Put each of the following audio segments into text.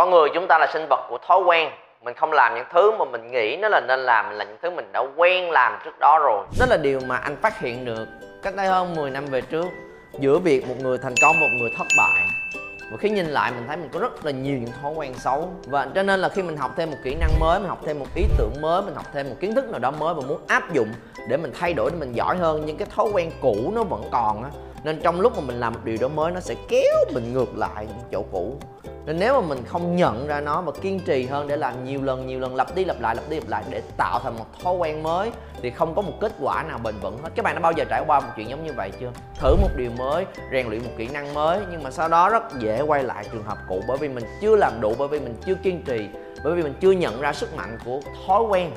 con người chúng ta là sinh vật của thói quen. Mình không làm những thứ mà mình nghĩ nó là nên làm là những thứ mình đã quen làm trước đó rồi. Đó là điều mà anh phát hiện được cách đây hơn 10 năm về trước. Giữa việc một người thành công và một người thất bại. Và khi nhìn lại, mình thấy mình có rất là nhiều những thói quen xấu. Và cho nên là khi mình học thêm một kỹ năng mới, mình học thêm một ý tưởng mới, mình học thêm một kiến thức nào đó mới và muốn áp dụng để mình thay đổi, để mình giỏi hơn, nhưng cái thói quen cũ nó vẫn còn á. Nên trong lúc mà mình làm một điều đó mới, nó sẽ kéo mình ngược lại những chỗ cũ nên nếu mà mình không nhận ra nó và kiên trì hơn để làm nhiều lần nhiều lần, lặp đi lặp lại, lặp đi lặp lại để tạo thành một thói quen mới, thì không có một kết quả nào bền vững hết. Các bạn đã bao giờ trải qua một chuyện giống như vậy chưa? Thử một điều mới, rèn luyện một kỹ năng mới, nhưng mà sau đó rất dễ quay lại trường hợp cũ bởi vì mình chưa làm đủ, bởi vì mình chưa kiên trì, bởi vì mình chưa nhận ra sức mạnh của thói quen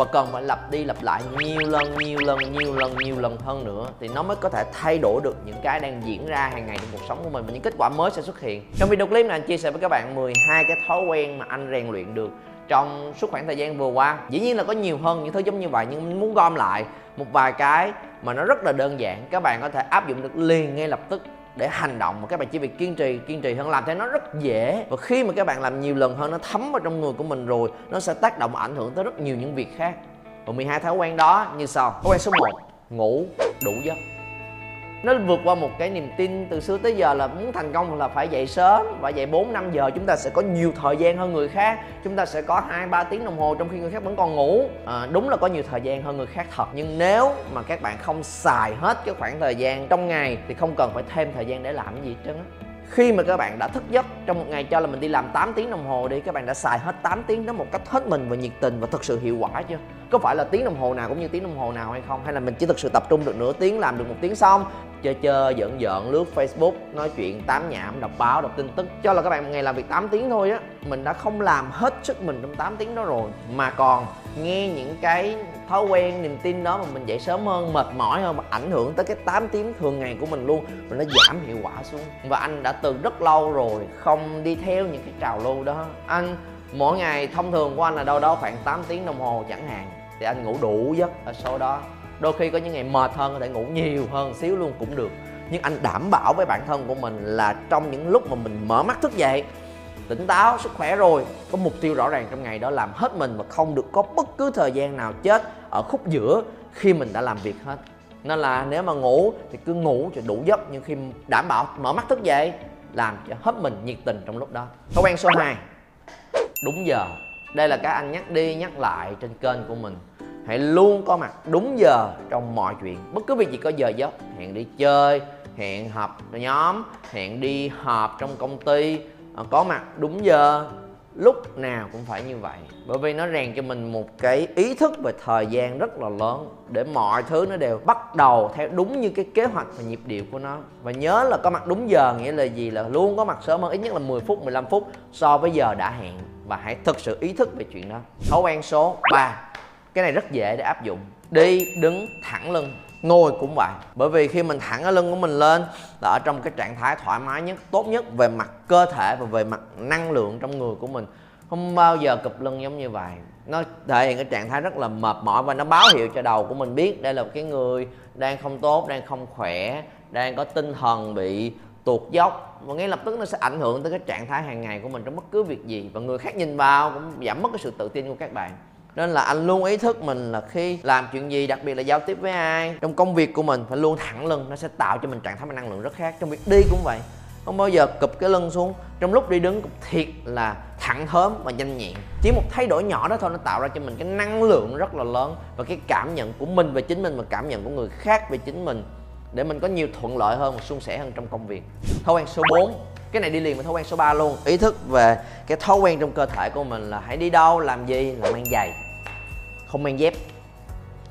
và cần phải lặp đi lặp lại nhiều lần nhiều lần nhiều lần nhiều lần hơn nữa thì nó mới có thể thay đổi được những cái đang diễn ra hàng ngày trong cuộc sống của mình và những kết quả mới sẽ xuất hiện. Trong video clip này anh chia sẻ với các bạn 12 cái thói quen mà anh rèn luyện được trong suốt khoảng thời gian vừa qua. Dĩ nhiên là có nhiều hơn, những thứ giống như vậy, nhưng muốn gom lại một vài cái mà nó rất là đơn giản. Các bạn có thể áp dụng được liền ngay lập tức để hành động mà các bạn chỉ việc kiên trì kiên trì hơn. Làm thế nó rất dễ. Và khi mà các bạn làm nhiều lần hơn, nó thấm vào trong người của mình rồi, nó sẽ tác động, ảnh hưởng tới rất nhiều những việc khác. Và 12 thói quen đó, như sau. Thói quen số 1 ngủ đủ giấc nó vượt qua một cái niềm tin từ xưa tới giờ là muốn thành công là phải dậy sớm. Và dậy 4 5 giờ chúng ta sẽ có nhiều thời gian hơn người khác. Chúng ta sẽ có 2 3 tiếng đồng hồ trong khi người khác vẫn còn ngủ. À, đúng là có nhiều thời gian hơn người khác thật. Nhưng nếu mà các bạn không xài hết cái khoảng thời gian trong ngày thì không cần phải thêm thời gian để làm cái gì hết trơn á. Khi mà các bạn đã thức giấc trong một ngày cho là mình đi làm 8 tiếng đồng hồ đi các bạn đã xài hết 8 tiếng đó một cách hết mình và nhiệt tình và thực sự hiệu quả chưa? Có phải là tiếng đồng hồ nào cũng như tiếng đồng hồ nào hay không? Hay là mình chỉ thực sự tập trung được nửa tiếng, làm được một tiếng xong, chơi chơi giận giận lướt facebook, nói chuyện, tám nhảm, đọc báo, đọc tin tức. Cho là các bạn một ngày làm việc 8 tiếng thôi á, mình đã không làm hết sức mình trong 8 tiếng đó rồi. Mà còn nghe những cái thói quen, niềm tin đó mà mình dậy sớm hơn, mệt mỏi hơn, mà ảnh hưởng tới cái 8 tiếng thường ngày của mình luôn và nó giảm hiệu quả xuống. Và anh đã từ rất lâu rồi không đi theo những cái trào lưu đó. Anh, mỗi ngày thông thường của anh là đâu đó khoảng 8 tiếng đồng hồ chẳng hạn thì anh ngủ đủ giấc ở số đó. Đôi khi có những ngày mệt hơn, có thể ngủ nhiều hơn xíu luôn cũng được. Nhưng anh đảm bảo với bản thân của mình là trong những lúc mà mình mở mắt thức dậy, tỉnh táo, sức khỏe rồi, có mục tiêu rõ ràng trong ngày đó làm hết mình và không được có bất cứ thời gian nào chết ở khúc giữa khi mình đã làm việc hết. Nên là nếu mà ngủ thì cứ ngủ cho đủ giấc, nhưng khi đảm bảo mở mắt thức dậy, làm cho hết mình nhiệt tình trong lúc đó. Thói quen số 2 đúng giờ đây là cái anh nhắc đi nhắc lại trên kênh của mình. Hãy luôn có mặt đúng giờ trong mọi chuyện. Bất cứ việc gì có giờ giấc, hẹn đi chơi, hẹn họp nhóm, hẹn đi họp trong công ty ờ, có mặt đúng giờ. Lúc nào cũng phải như vậy. Bởi vì nó rèn cho mình một cái ý thức về thời gian rất là lớn để mọi thứ nó đều bắt đầu theo đúng như cái kế hoạch và nhịp điệu của nó. Và nhớ là có mặt đúng giờ nghĩa là gì? Là luôn có mặt sớm hơn, ít nhất là 10 phút 15 phút so với giờ đã hẹn và hãy thực sự ý thức về chuyện đó. Thói quen số 3 cái này rất dễ để áp dụng. Đi, đứng thẳng lưng, ngồi cũng vậy. Bởi vì khi mình thẳng cái lưng của mình lên là ở trong cái trạng thái thoải mái nhất, tốt nhất về mặt cơ thể và về mặt năng lượng trong người của mình. Không bao giờ cụp lưng giống như vậy. Nó thể hiện cái trạng thái rất là mệt mỏi và nó báo hiệu cho đầu của mình biết đây là một cái người đang không tốt, đang không khỏe, đang có tinh thần bị tuột dốc. Và ngay lập tức nó sẽ ảnh hưởng tới cái trạng thái hàng ngày của mình trong bất cứ việc gì. Và người khác nhìn vào cũng giảm mất cái sự tự tin của các bạn. Nên là anh luôn ý thức mình là khi làm chuyện gì, đặc biệt là giao tiếp với ai, trong công việc của mình, phải luôn thẳng lưng. Nó sẽ tạo cho mình trạng thái năng lượng rất khác. Trong việc đi cũng vậy. Không bao giờ cụp cái lưng xuống. Trong lúc đi đứng cũng thiệt là thẳng thớm và nhanh nhẹn. Chỉ một thay đổi nhỏ đó thôi nó tạo ra cho mình cái năng lượng rất là lớn. Và cái cảm nhận của mình về chính mình và cảm nhận của người khác về chính mình để mình có nhiều thuận lợi hơn và suôn sẻ hơn trong công việc. Thói quen số 4 cái này đi liền với thói quen số 3 luôn. Ý thức về cái thói quen trong cơ thể của mình là hãy đi đâu, làm gì là mang giày, không mang dép.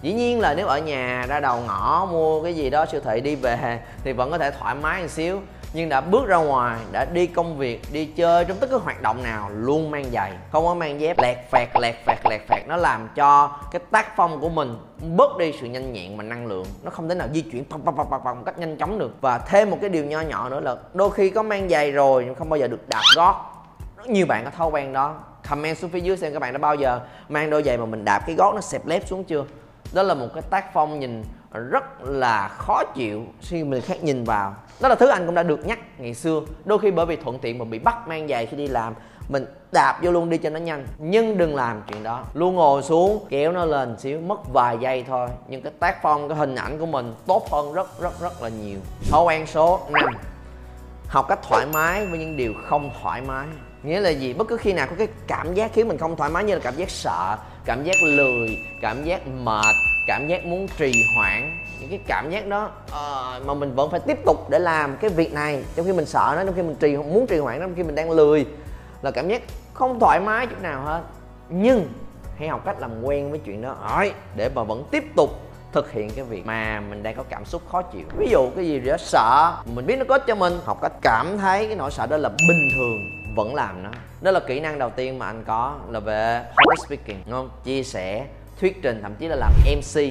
Dĩ nhiên là nếu ở nhà ra đầu ngõ mua cái gì đó siêu thị đi về thì vẫn có thể thoải mái một xíu nhưng đã bước ra ngoài, đã đi công việc, đi chơi trong tất cả hoạt động nào, luôn mang giày. Không có mang dép. Lẹt phẹt lẹt phẹt lẹt phẹt. Nó làm cho cái tác phong của mình bớt đi sự nhanh nhẹn và năng lượng. Nó không thể nào di chuyển pam pam pam pam một cách nhanh chóng được. Và thêm một cái điều nho nhỏ nữa là đôi khi có mang giày rồi nhưng không bao giờ được đạp gót. Rất nhiều bạn có thói quen đó. Comment xuống phía dưới xem các bạn đã bao giờ mang đôi giày mà mình đạp cái gót nó xẹp lép xuống chưa. Đó là một cái tác phong nhìn rất là khó chịu khi mình khác nhìn vào đó là thứ anh cũng đã được nhắc ngày xưa. Đôi khi bởi vì thuận tiện mà bị bắt mang giày khi đi làm, mình đạp vô luôn đi cho nó nhanh. Nhưng đừng làm chuyện đó. Luôn ngồi xuống, kéo nó lên xíu, mất vài giây thôi. Nhưng cái tác phong, cái hình ảnh của mình tốt hơn rất rất rất là nhiều. Thói quen số 5 học cách thoải mái với những điều không thoải mái. Nghĩa là gì? Bất cứ khi nào có cái cảm giác khiến mình không thoải mái như là cảm giác sợ, cảm giác lười, cảm giác mệt cảm giác muốn trì hoãn những cái cảm giác đó uh, mà mình vẫn phải tiếp tục để làm cái việc này. Trong khi mình sợ nó trong khi mình trì muốn trì hoãn nó trong khi mình đang lười là cảm giác không thoải mái chút nào hết. Nhưng hãy học cách làm quen với chuyện đó rồi để mà vẫn tiếp tục thực hiện cái việc mà mình đang có cảm xúc khó chịu. Ví dụ cái gì đó sợ mình biết nó có ích cho mình học cách cảm thấy cái nỗi sợ đó là bình thường vẫn làm nó. Đó là kỹ năng đầu tiên mà anh có là về public speaking đúng không? Chia sẻ thuyết trình thậm chí là làm mc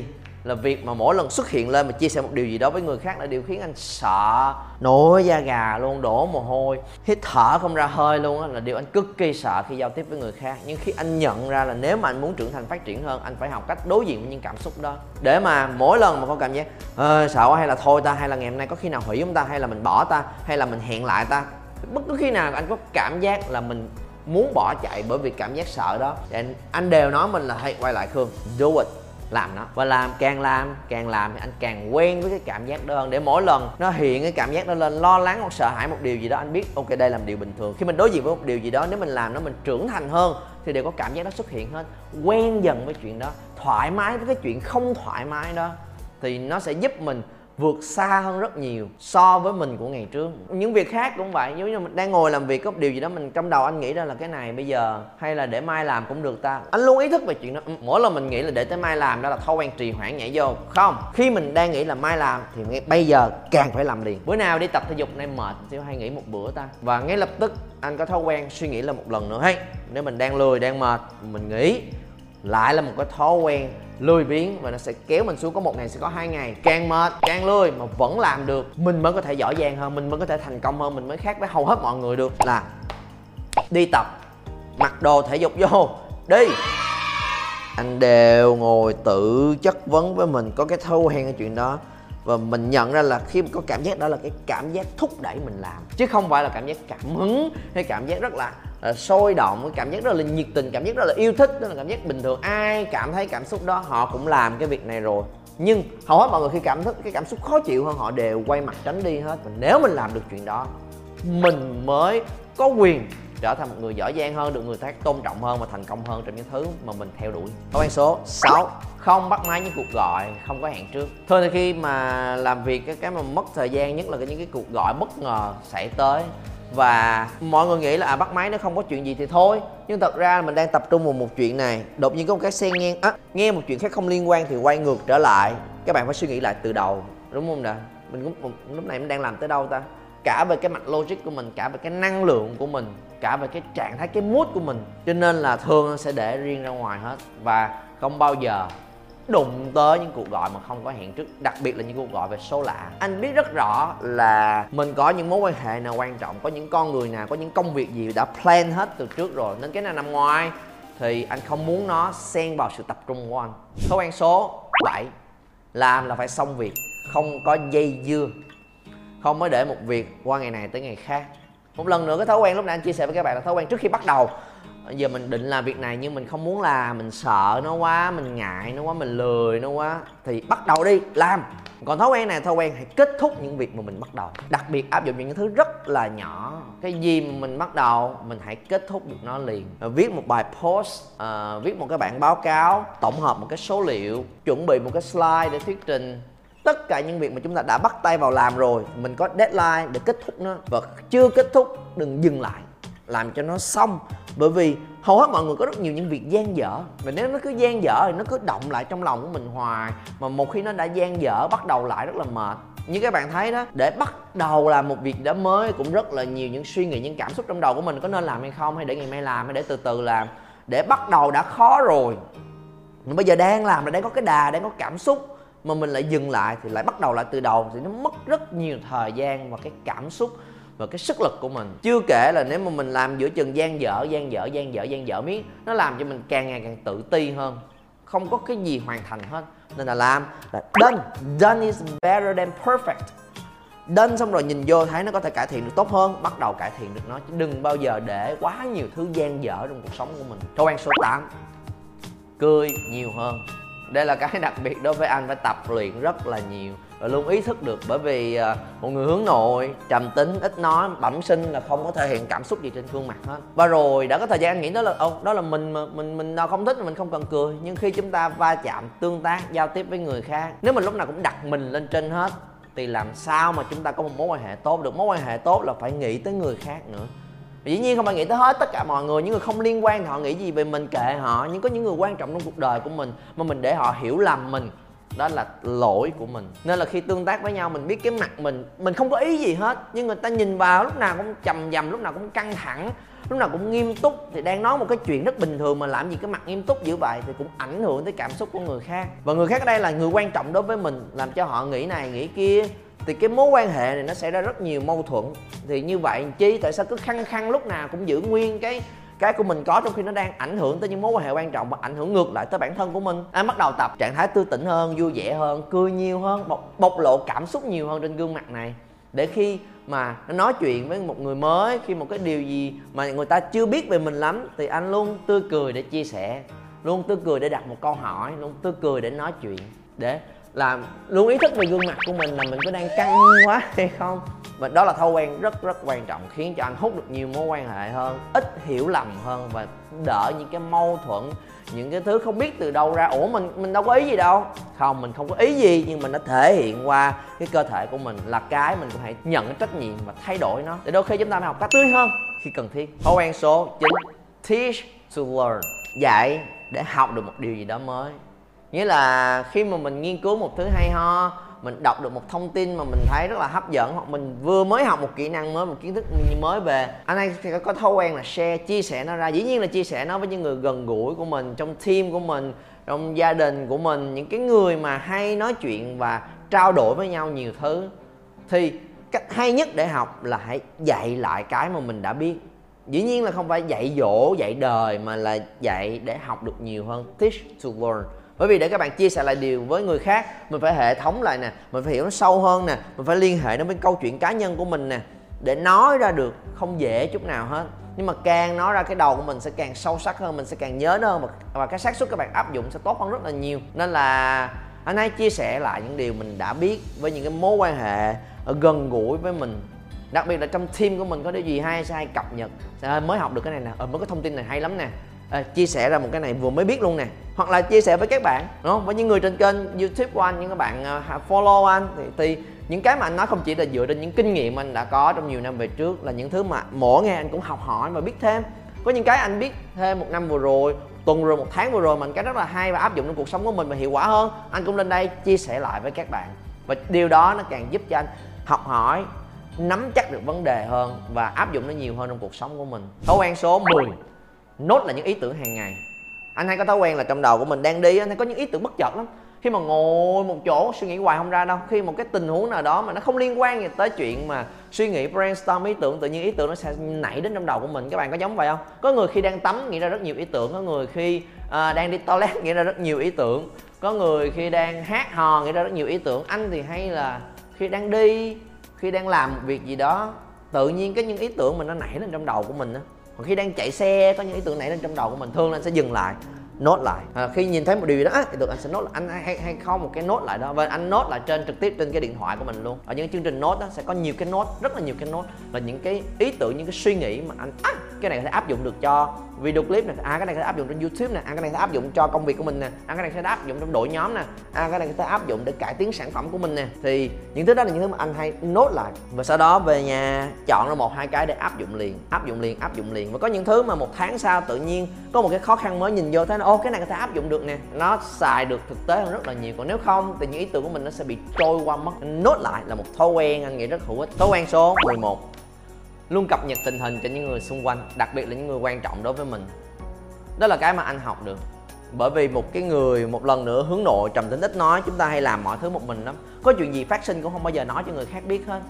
là việc mà mỗi lần xuất hiện lên mà chia sẻ một điều gì đó với người khác là điều khiến anh sợ. Nổi da gà luôn đổ mồ hôi. Hít thở không ra hơi luôn á là điều anh cực kỳ sợ khi giao tiếp với người khác. Nhưng khi anh nhận ra là nếu mà anh muốn trưởng thành phát triển hơn anh phải học cách đối diện với những cảm xúc đó. Để mà mỗi lần mà có cảm giác ờ, sợ quá hay là thôi ta hay là ngày hôm nay có khi nào hủy chúng ta hay là mình bỏ ta hay là mình hẹn lại ta. Bất cứ khi nào anh có cảm giác là mình muốn bỏ chạy bởi vì cảm giác sợ đó. Thì anh, anh đều nói mình là hãy quay lại khương do it. Làm nó. Và làm càng làm càng làm thì anh càng quen với cái cảm giác đó hơn. Để mỗi lần nó hiện cái cảm giác đó lên lo lắng hoặc sợ hãi một điều gì đó anh biết ok đây là một điều bình thường. Khi mình đối diện với một điều gì đó nếu mình làm nó mình trưởng thành hơn thì đều có cảm giác đó xuất hiện hết. Quen dần với chuyện đó thoải mái với cái chuyện không thoải mái đó thì nó sẽ giúp mình vượt xa hơn rất nhiều so với mình của ngày trước. Những việc khác cũng vậy, giống như mình đang ngồi làm việc có một điều gì đó mình trong đầu anh nghĩ ra là cái này bây giờ, hay là để mai làm cũng được ta. Anh luôn ý thức về chuyện đó. Ừ, mỗi lần mình nghĩ là để tới mai làm, đó là thói quen trì hoãn nhảy vô. Không, khi mình đang nghĩ là mai làm thì ngay, bây giờ càng phải làm liền. Bữa nào đi tập thể dục nay mệt xíu, hay nghỉ một bữa ta. Và ngay lập tức anh có thói quen suy nghĩ là một lần nữa. Hey, nếu mình đang lười, đang mệt, mình nghĩ lại là một cái thói quen lười biếng và nó sẽ kéo mình xuống có một ngày sẽ có hai ngày. Càng mệt, càng lười mà vẫn làm được. Mình mới có thể giỏi giang hơn, mình mới có thể thành công hơn, mình mới khác với hầu hết mọi người được. Là đi tập, mặc đồ thể dục vô, đi. Anh đều ngồi tự chất vấn với mình, có cái thâu hèn cái chuyện đó. Và mình nhận ra là khi có cảm giác đó là cái cảm giác thúc đẩy mình làm. Chứ không phải là cảm giác cảm hứng hay cảm giác rất là Ờ, sôi động, cái cảm giác rất là nhiệt tình, cảm giác rất là yêu thích đó là cảm giác bình thường. Ai cảm thấy cảm xúc đó, họ cũng làm cái việc này rồi. Nhưng hầu hết mọi người khi cảm thức, cái cảm xúc khó chịu hơn, họ đều quay mặt tránh đi hết. Và nếu mình làm được chuyện đó, mình mới có quyền trở thành một người giỏi giang hơn, được người khác tôn trọng hơn và thành công hơn trong những thứ mà mình theo đuổi. Thói quen số 6 không bắt máy những cuộc gọi không có hẹn trước. Thường thì khi mà làm việc, cái cái mà mất thời gian nhất là những cái cuộc gọi bất ngờ xảy tới và mọi người nghĩ là à bắt máy nó không có chuyện gì thì thôi. Nhưng thật ra mình đang tập trung vào một chuyện này. Đột nhiên có một cái xe nghe á, nghe một chuyện khác không liên quan thì quay ngược trở lại. Các bạn phải suy nghĩ lại từ đầu, đúng không nè? Mình cũng lúc này mình đang làm tới đâu ta? Cả về cái mặt logic của mình, cả về cái năng lượng của mình, cả về cái trạng thái, cái mood của mình. Cho nên là thường sẽ để riêng ra ngoài hết. Và không bao giờ đụng tới những cuộc gọi mà không có hẹn trước, đặc biệt là những cuộc gọi về số lạ. Anh biết rất rõ là mình có những mối quan hệ nào quan trọng, có những con người nào, có những công việc gì đã plan hết từ trước rồi. Nên cái này nằm ngoài. Thì anh không muốn nó xen vào sự tập trung của anh. Thói quen số 7 làm là phải xong việc, không có dây dưa, không mới để một việc qua ngày này tới ngày khác. Một lần nữa, cái thói quen lúc nãy anh chia sẻ với các bạn là thói quen trước khi bắt đầu giờ mình định làm việc này nhưng mình không muốn làm mình sợ nó quá mình ngại nó quá mình lười nó quá. Thì bắt đầu đi làm. Còn thói quen này thói quen hãy kết thúc những việc mà mình bắt đầu. Đặc biệt áp dụng những thứ rất là nhỏ. Cái gì mà mình bắt đầu mình hãy kết thúc được nó liền. Viết một bài post uh, viết một cái bản báo cáo tổng hợp một cái số liệu chuẩn bị một cái slide để thuyết trình tất cả những việc mà chúng ta đã bắt tay vào làm rồi. Mình có deadline để kết thúc nó. Và chưa kết thúc đừng dừng lại. Làm cho nó xong bởi vì hầu hết mọi người có rất nhiều những việc gian dở. Và nếu nó cứ gian dở thì nó cứ động lại trong lòng của mình hoài. Mà một khi nó đã gian dở, bắt đầu lại rất là mệt. Như các bạn thấy đó, để bắt đầu làm một việc đã mới cũng rất là nhiều những suy nghĩ, những cảm xúc trong đầu của mình có nên làm hay không, hay để ngày mai làm, hay để từ từ làm. Để bắt đầu đã khó rồi. Mà bây giờ đang làm là đang có cái đà, đang có cảm xúc mà mình lại dừng lại thì lại bắt đầu lại từ đầu. Thì nó mất rất nhiều thời gian và cái cảm xúc và cái sức lực của mình. Chưa kể là nếu mà mình làm giữa chừng gian dở gian dở gian dở gian dở miếng, nó làm cho mình càng ngày càng tự ti hơn. Không có cái gì hoàn thành hết. Nên là làm là done. Done is better than perfect. Done xong rồi nhìn vô thấy nó có thể cải thiện được tốt hơn. Bắt đầu cải thiện được nó. Chứ đừng bao giờ để quá nhiều thứ gian dở trong cuộc sống của mình. Thói quen số 8 cười nhiều hơn. Đây là cái đặc biệt đối với anh phải tập luyện rất là nhiều luôn ý thức được, bởi vì à, một người hướng nội, trầm tính, ít nói, bẩm sinh là không có thể hiện cảm xúc gì trên khuôn mặt hết. Và rồi, đã có thời gian anh nghĩ đó là ô đó là mình mà, mình mình nào không thích, mình không cần cười. Nhưng khi chúng ta va chạm, tương tác, giao tiếp với người khác, nếu mình lúc nào cũng đặt mình lên trên hết, thì làm sao mà chúng ta có một mối quan hệ tốt được? Mối quan hệ tốt là phải nghĩ tới người khác nữa. Dĩ nhiên không phải nghĩ tới hết tất cả mọi người, những người không liên quan thì họ nghĩ gì về mình kệ họ, nhưng có những người quan trọng trong cuộc đời của mình mà mình để họ hiểu lầm mình đó là lỗi của mình. Nên là khi tương tác với nhau, mình biết cái mặt mình mình không có ý gì hết. Nhưng người ta nhìn vào, lúc nào cũng trầm dầm, lúc nào cũng căng thẳng, lúc nào cũng nghiêm túc. Thì đang nói một cái chuyện rất bình thường mà làm gì cái mặt nghiêm túc dữ vậy thì cũng ảnh hưởng tới cảm xúc của người khác. Và người khác ở đây là người quan trọng đối với mình, làm cho họ nghĩ này, nghĩ kia. Thì cái mối quan hệ này nó xảy ra rất nhiều mâu thuẫn. Thì như vậy, chi, tại sao cứ khăng khăng lúc nào cũng giữ nguyên cái cái của mình có trong khi nó đang ảnh hưởng tới những mối quan hệ quan trọng và ảnh hưởng ngược lại tới bản thân của mình. Anh bắt đầu tập trạng thái tươi tỉnh hơn vui vẻ hơn cười nhiều hơn bộc, bộc lộ cảm xúc nhiều hơn trên gương mặt này. Để khi mà nó nói chuyện với một người mới khi một cái điều gì mà người ta chưa biết về mình lắm thì anh luôn tươi cười để chia sẻ luôn tươi cười để đặt một câu hỏi luôn tươi cười để nói chuyện. Để là luôn ý thức về gương mặt của mình là mình có đang căng quá hay không? Và đó là thói quen rất rất quan trọng, khiến cho anh hút được nhiều mối quan hệ hơn, ít hiểu lầm hơn và đỡ những cái mâu thuẫn, những cái thứ không biết từ đâu ra. Ủa, mình mình đâu có ý gì đâu. Không, mình không có ý gì, nhưng mình đã thể hiện qua cái cơ thể của mình là cái mình cũng hãy nhận trách nhiệm và thay đổi nó. Để đôi khi chúng ta phải học cách tươi hơn khi cần thiết. Thói quen số 9 teach to learn. Dạy để học được một điều gì đó mới nghĩa là khi mà mình nghiên cứu một thứ hay ho, mình đọc được một thông tin mà mình thấy rất là hấp dẫn, hoặc mình vừa mới học một kỹ năng mới, một kiến thức mới về, anh ấy thì có thói quen là share, chia sẻ nó ra. Dĩ nhiên là chia sẻ nó với những người gần gũi của mình, trong team của mình, trong gia đình của mình, những cái người mà hay nói chuyện và trao đổi với nhau nhiều thứ. Thì cách hay nhất để học là hãy dạy lại cái mà mình đã biết. Dĩ nhiên là không phải dạy dỗ, dạy đời mà là dạy để học được nhiều hơn, teach to learn bởi vì để các bạn chia sẻ lại điều với người khác mình phải hệ thống lại nè mình phải hiểu nó sâu hơn nè mình phải liên hệ nó với câu chuyện cá nhân của mình nè. Để nói ra được không dễ chút nào hết. Nhưng mà càng nói ra cái đầu của mình sẽ càng sâu sắc hơn mình sẽ càng nhớ nó hơn. Và, và cái xác suất các bạn áp dụng sẽ tốt hơn rất là nhiều. Nên là anh hãy chia sẻ lại những điều mình đã biết với những cái mối quan hệ ở gần gũi với mình. Đặc biệt là trong team của mình có điều gì hay sẽ hay cập nhật sẽ mới học được cái này nè. Ờ, mới có thông tin này hay lắm nè à, chia sẻ ra một cái này vừa mới biết luôn nè. Hoặc là chia sẻ với các bạn đúng không? Với những người trên kênh youtube của anh những các bạn uh, follow anh thì, thì những cái mà anh nói không chỉ là dựa trên những kinh nghiệm anh đã có trong nhiều năm về trước là những thứ mà mỗi ngày anh cũng học hỏi và biết thêm. Có những cái anh biết thêm một năm vừa rồi tuần rồi một tháng vừa rồi mình cái rất là hay và áp dụng trong cuộc sống của mình và hiệu quả hơn anh cũng lên đây chia sẻ lại với các bạn. Và điều đó nó càng giúp cho anh học hỏi nắm chắc được vấn đề hơn và áp dụng nó nhiều hơn trong cuộc sống của mình. Thói quen số 10 nốt là những ý tưởng hàng ngày. Anh hay có thói quen là trong đầu của mình đang đi anh hay có những ý tưởng bất chợt lắm. Khi mà ngồi một chỗ suy nghĩ hoài không ra đâu. Khi một cái tình huống nào đó mà nó không liên quan gì tới chuyện mà suy nghĩ brainstorm ý tưởng tự nhiên ý tưởng nó sẽ nảy đến trong đầu của mình. Các bạn có giống vậy không? Có người khi đang tắm nghĩ ra rất nhiều ý tưởng có người khi à, đang đi toilet nghĩ ra rất nhiều ý tưởng có người khi đang hát hò nghĩ ra rất nhiều ý tưởng. Anh thì hay là khi đang đi khi đang làm một việc gì đó tự nhiên cái những ý tưởng mình nó nảy lên trong đầu của mình á còn khi đang chạy xe, có những ý tưởng nảy lên trong đầu của mình thường là anh sẽ dừng lại nốt lại. À, khi nhìn thấy một điều gì đó thì được anh sẽ nốt anh hay hay không một cái nốt lại đó. Và anh nốt lại trên trực tiếp trên cái điện thoại của mình luôn. Ở những chương trình nốt đó sẽ có nhiều cái nốt rất là nhiều cái nốt là những cái ý tưởng những cái suy nghĩ mà anh à, cái này có thể áp dụng được cho video clip này à cái này có thể áp dụng trên youtube nè à cái này sẽ áp dụng cho công việc của mình nè à cái này sẽ áp dụng trong đội nhóm nè à cái này sẽ áp dụng để cải tiến sản phẩm của mình nè. Thì những thứ đó là những thứ mà anh hay nốt lại. Và sau đó về nhà chọn ra một hai cái để áp dụng liền áp dụng liền áp dụng liền. Và có những thứ mà một tháng sau tự nhiên có một cái khó khăn mới nhìn vô thấy nó ô, cái này có thể áp dụng được nè. Nó xài được thực tế hơn rất là nhiều. Còn nếu không, thì những ý tưởng của mình nó sẽ bị trôi qua mất. Nốt lại là một thói quen, anh nghĩ rất hữu ích. Thói quen số 11 luôn cập nhật tình hình cho những người xung quanh, đặc biệt là những người quan trọng đối với mình. Đó là cái mà anh học được. Bởi vì một cái người một lần nữa hướng nội, trầm tính, ít nói, chúng ta hay làm mọi thứ một mình lắm. Có chuyện gì phát sinh cũng không bao giờ nói cho người khác biết hết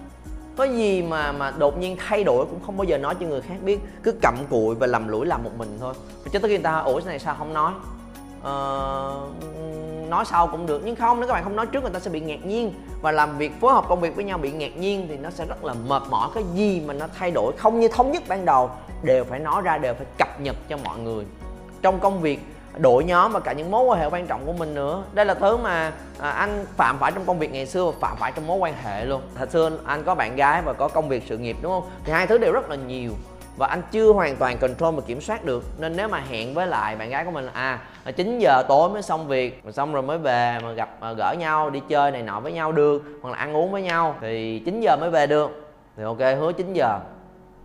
có gì mà mà đột nhiên thay đổi cũng không bao giờ nói cho người khác biết. Cứ cặm cụi và lầm lũi làm một mình thôi. Cho tới khi người ta ủa cái này sao không nói? Ờ, nói sau cũng được. Nhưng không nếu các bạn không nói trước người ta sẽ bị ngạc nhiên. Và làm việc phối hợp công việc với nhau bị ngạc nhiên thì nó sẽ rất là mệt mỏi. Cái gì mà nó thay đổi không như thống nhất ban đầu đều phải nói ra đều phải cập nhật cho mọi người. Trong công việc đội nhóm và cả những mối quan hệ quan trọng của mình nữa. Đây là thứ mà à, anh phạm phải trong công việc ngày xưa và phạm phải trong mối quan hệ luôn. Thật xưa anh có bạn gái và có công việc sự nghiệp đúng không? Thì hai thứ đều rất là nhiều và anh chưa hoàn toàn control và kiểm soát được. Nên nếu mà hẹn với lại bạn gái của mình là à, à 9 giờ tối mới xong việc mà xong rồi mới về mà gặp mà gỡ nhau đi chơi này nọ với nhau được hoặc là ăn uống với nhau thì 9 giờ mới về được. Thì ok hứa 9 giờ.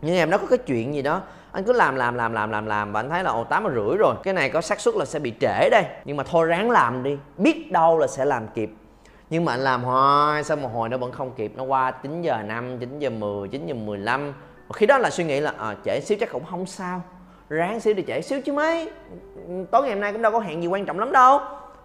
Nhưng em nó có cái chuyện gì đó anh cứ làm làm làm làm làm làm và anh thấy là ồ tám rưỡi rồi. Cái này có xác suất là sẽ bị trễ đây. Nhưng mà thôi ráng làm đi. Biết đâu là sẽ làm kịp. Nhưng mà anh làm hoài sau một hồi nó vẫn không kịp? Nó qua 9 giờ 5, 9 giờ 10, 9 giờ 15 và khi đó là suy nghĩ là à, trễ xíu chắc cũng không sao. Ráng xíu đi trễ xíu chứ mấy. Tối ngày hôm nay cũng đâu có hẹn gì quan trọng lắm đâu.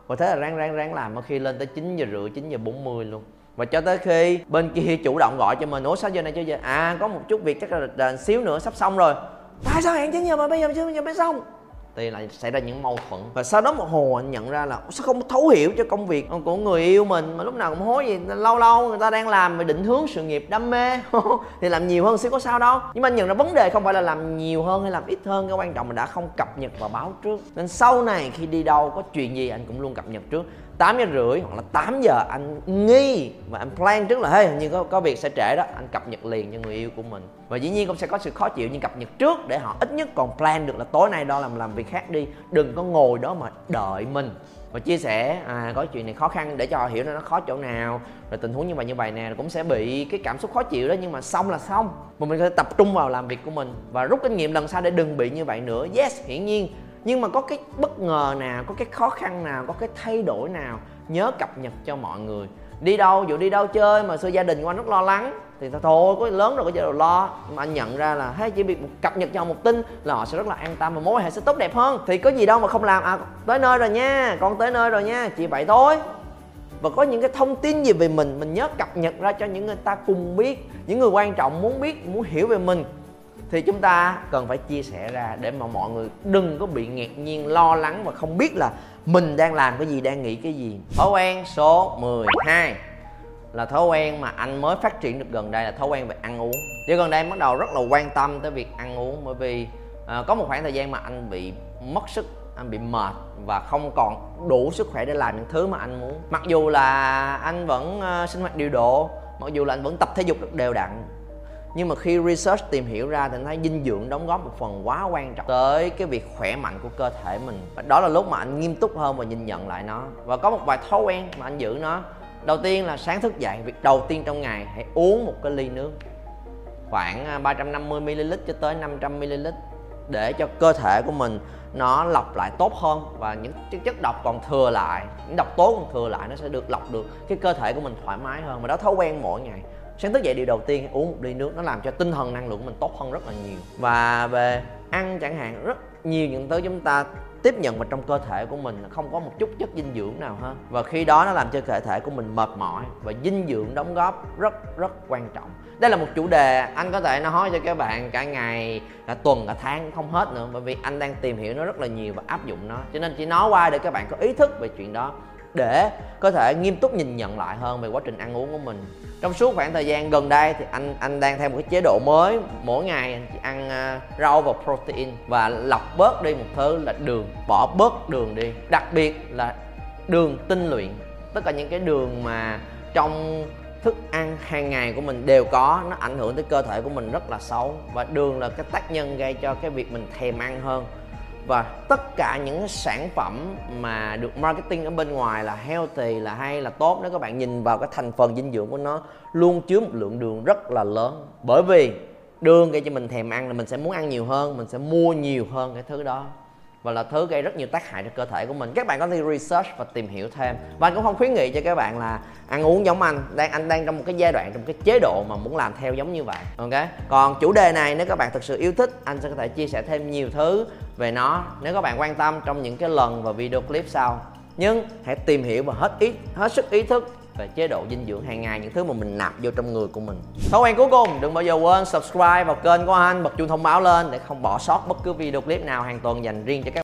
Và thế là ráng ráng ráng làm mà khi lên tới 9 giờ rưỡi 9 giờ 40 luôn. Và cho tới khi bên kia chủ động gọi cho mình ủa sao giờ này chưa giờ à có một chút việc chắc là, là xíu nữa sắp xong rồi tại sao hẹn 9 giờ mà bây giờ chưa giờ mới xong. Thì lại xảy ra những mâu thuẫn. Và sau đó một hồi anh nhận ra là sao không thấu hiểu cho công việc của người yêu mình mà lúc nào cũng hối gì lâu lâu người ta đang làm về định hướng sự nghiệp đam mê. Thì làm nhiều hơn xíu có sao đâu nhưng mà anh nhận ra vấn đề không phải là làm nhiều hơn hay làm ít hơn cái quan trọng mình đã không cập nhật và báo trước. Nên sau này khi đi đâu có chuyện gì anh cũng luôn cập nhật trước 8 giờ rưỡi hoặc là 8 giờ anh nghi và anh plan trước là hey hình như có, có việc sẽ trễ đó anh cập nhật liền cho người yêu của mình. Và dĩ nhiên cũng sẽ có sự khó chịu nhưng cập nhật trước để họ ít nhất còn plan được là tối nay đó làm làm việc khác đi đừng có ngồi đó mà đợi mình. Và chia sẻ à có chuyện này khó khăn để cho họ hiểu nó khó chỗ nào rồi tình huống như vậy như vậy nè cũng sẽ bị cái cảm xúc khó chịu đó nhưng mà xong là xong. Mà mình có thể tập trung vào làm việc của mình. Và rút kinh nghiệm lần sau để đừng bị như vậy nữa. Yes hiển nhiên nhưng mà có cái bất ngờ nào có cái khó khăn nào có cái thay đổi nào, nhớ cập nhật cho mọi người. Đi đâu, dù đi đâu chơi mà xưa gia đình của anh rất lo lắng, thì thôi có lớn rồi, có chế độ lo. Mà anh nhận ra là hay chỉ việc cập nhật cho một tin là họ sẽ rất là an tâm và mối quan hệ sẽ tốt đẹp hơn. Thì có gì đâu mà không làm. À tới nơi rồi nha, con tới nơi rồi nha, chỉ vậy thôi. Và có những cái thông tin gì về mình mình nhớ cập nhật ra cho những người ta cùng biết, những người quan trọng muốn biết, muốn hiểu về mình thì chúng ta cần phải chia sẻ ra để mà mọi người đừng có bị ngạc nhiên lo lắng và không biết là mình đang làm cái gì đang nghĩ cái gì. Thói quen số 12 là thói quen mà anh mới phát triển được gần đây là thói quen về ăn uống. Chứ gần đây anh bắt đầu rất là quan tâm tới việc ăn uống bởi vì à, có một khoảng thời gian mà anh bị mất sức anh bị mệt và không còn đủ sức khỏe để làm những thứ mà anh muốn. Mặc dù là anh vẫn uh, sinh hoạt điều độ mặc dù là anh vẫn tập thể dục rất đều đặn nhưng mà khi research tìm hiểu ra thì anh thấy dinh dưỡng đóng góp một phần quá quan trọng tới cái việc khỏe mạnh của cơ thể mình. Và đó là lúc mà anh nghiêm túc hơn và nhìn nhận lại nó. Và có một vài thói quen mà anh giữ nó. Đầu tiên là sáng thức dậy, việc đầu tiên trong ngày hãy uống một cái ly nước. Khoảng à, 350 ml cho tới 500 ml để cho cơ thể của mình nó lọc lại tốt hơn. Và những chất độc còn thừa lại, những độc tố còn thừa lại nó sẽ được, lọc được, cái cơ thể của mình thoải mái hơn. Và đó thói quen mỗi ngày sáng thức dậy, điều đầu tiên uống một ly nước, nó làm cho tinh thần năng lượng của mình tốt hơn rất là nhiều. Và về ăn chẳng hạn, rất nhiều những thứ chúng ta tiếp nhận vào trong cơ thể của mình không có một chút chất dinh dưỡng nào hết. Và khi đó nó làm cho cơ thể của mình mệt mỏi và dinh dưỡng đóng góp rất rất quan trọng. Đây là một chủ đề anh có thể nói cho các bạn cả ngày, cả tuần, cả tháng không hết nữa, bởi vì anh đang tìm hiểu nó rất là nhiều và áp dụng nó. Cho nên chỉ nói qua để các bạn có ý thức về chuyện đó để có thể nghiêm túc nhìn nhận lại hơn về quá trình ăn uống của mình. Trong suốt khoảng thời gian gần đây thì anh anh đang theo một cái chế độ mới. Mỗi ngày anh chỉ ăn uh, rau và protein và lọc bớt đi một thứ là đường bỏ bớt đường đi. Đặc biệt là đường tinh luyện. Tất cả những cái đường mà trong thức ăn hàng ngày của mình đều có nó ảnh hưởng tới cơ thể của mình rất là xấu. Và đường là cái tác nhân gây cho cái việc mình thèm ăn hơn và tất cả những sản phẩm mà được marketing ở bên ngoài là healthy, là hay, là tốt, nếu các bạn nhìn vào cái thành phần dinh dưỡng của nó, luôn chứa một lượng đường rất là lớn. Bởi vì đường gây cho mình thèm ăn là mình sẽ muốn ăn nhiều hơn, mình sẽ mua nhiều hơn cái thứ đó và là thứ gây rất nhiều tác hại cho cơ thể của mình. Các bạn có thể research và tìm hiểu thêm. Và anh cũng không khuyến nghị cho các bạn là ăn uống giống anh. Đang anh đang trong một cái giai đoạn, trong cái chế độ mà muốn làm theo giống như vậy. Ok? Còn chủ đề này, nếu các bạn thực sự yêu thích, anh sẽ có thể chia sẻ thêm nhiều thứ về nó. Nếu các bạn quan tâm trong những cái lần và video clip sau. Nhưng hãy tìm hiểu và hết ý, hết sức ý thức về chế độ dinh dưỡng hàng ngày, những thứ mà mình nạp vô trong người của mình. Thói quen cuối cùng, đừng bao giờ quên subscribe vào kênh của anh, bật chuông thông báo lên để không bỏ sót bất cứ video clip nào hàng tuần dành riêng cho các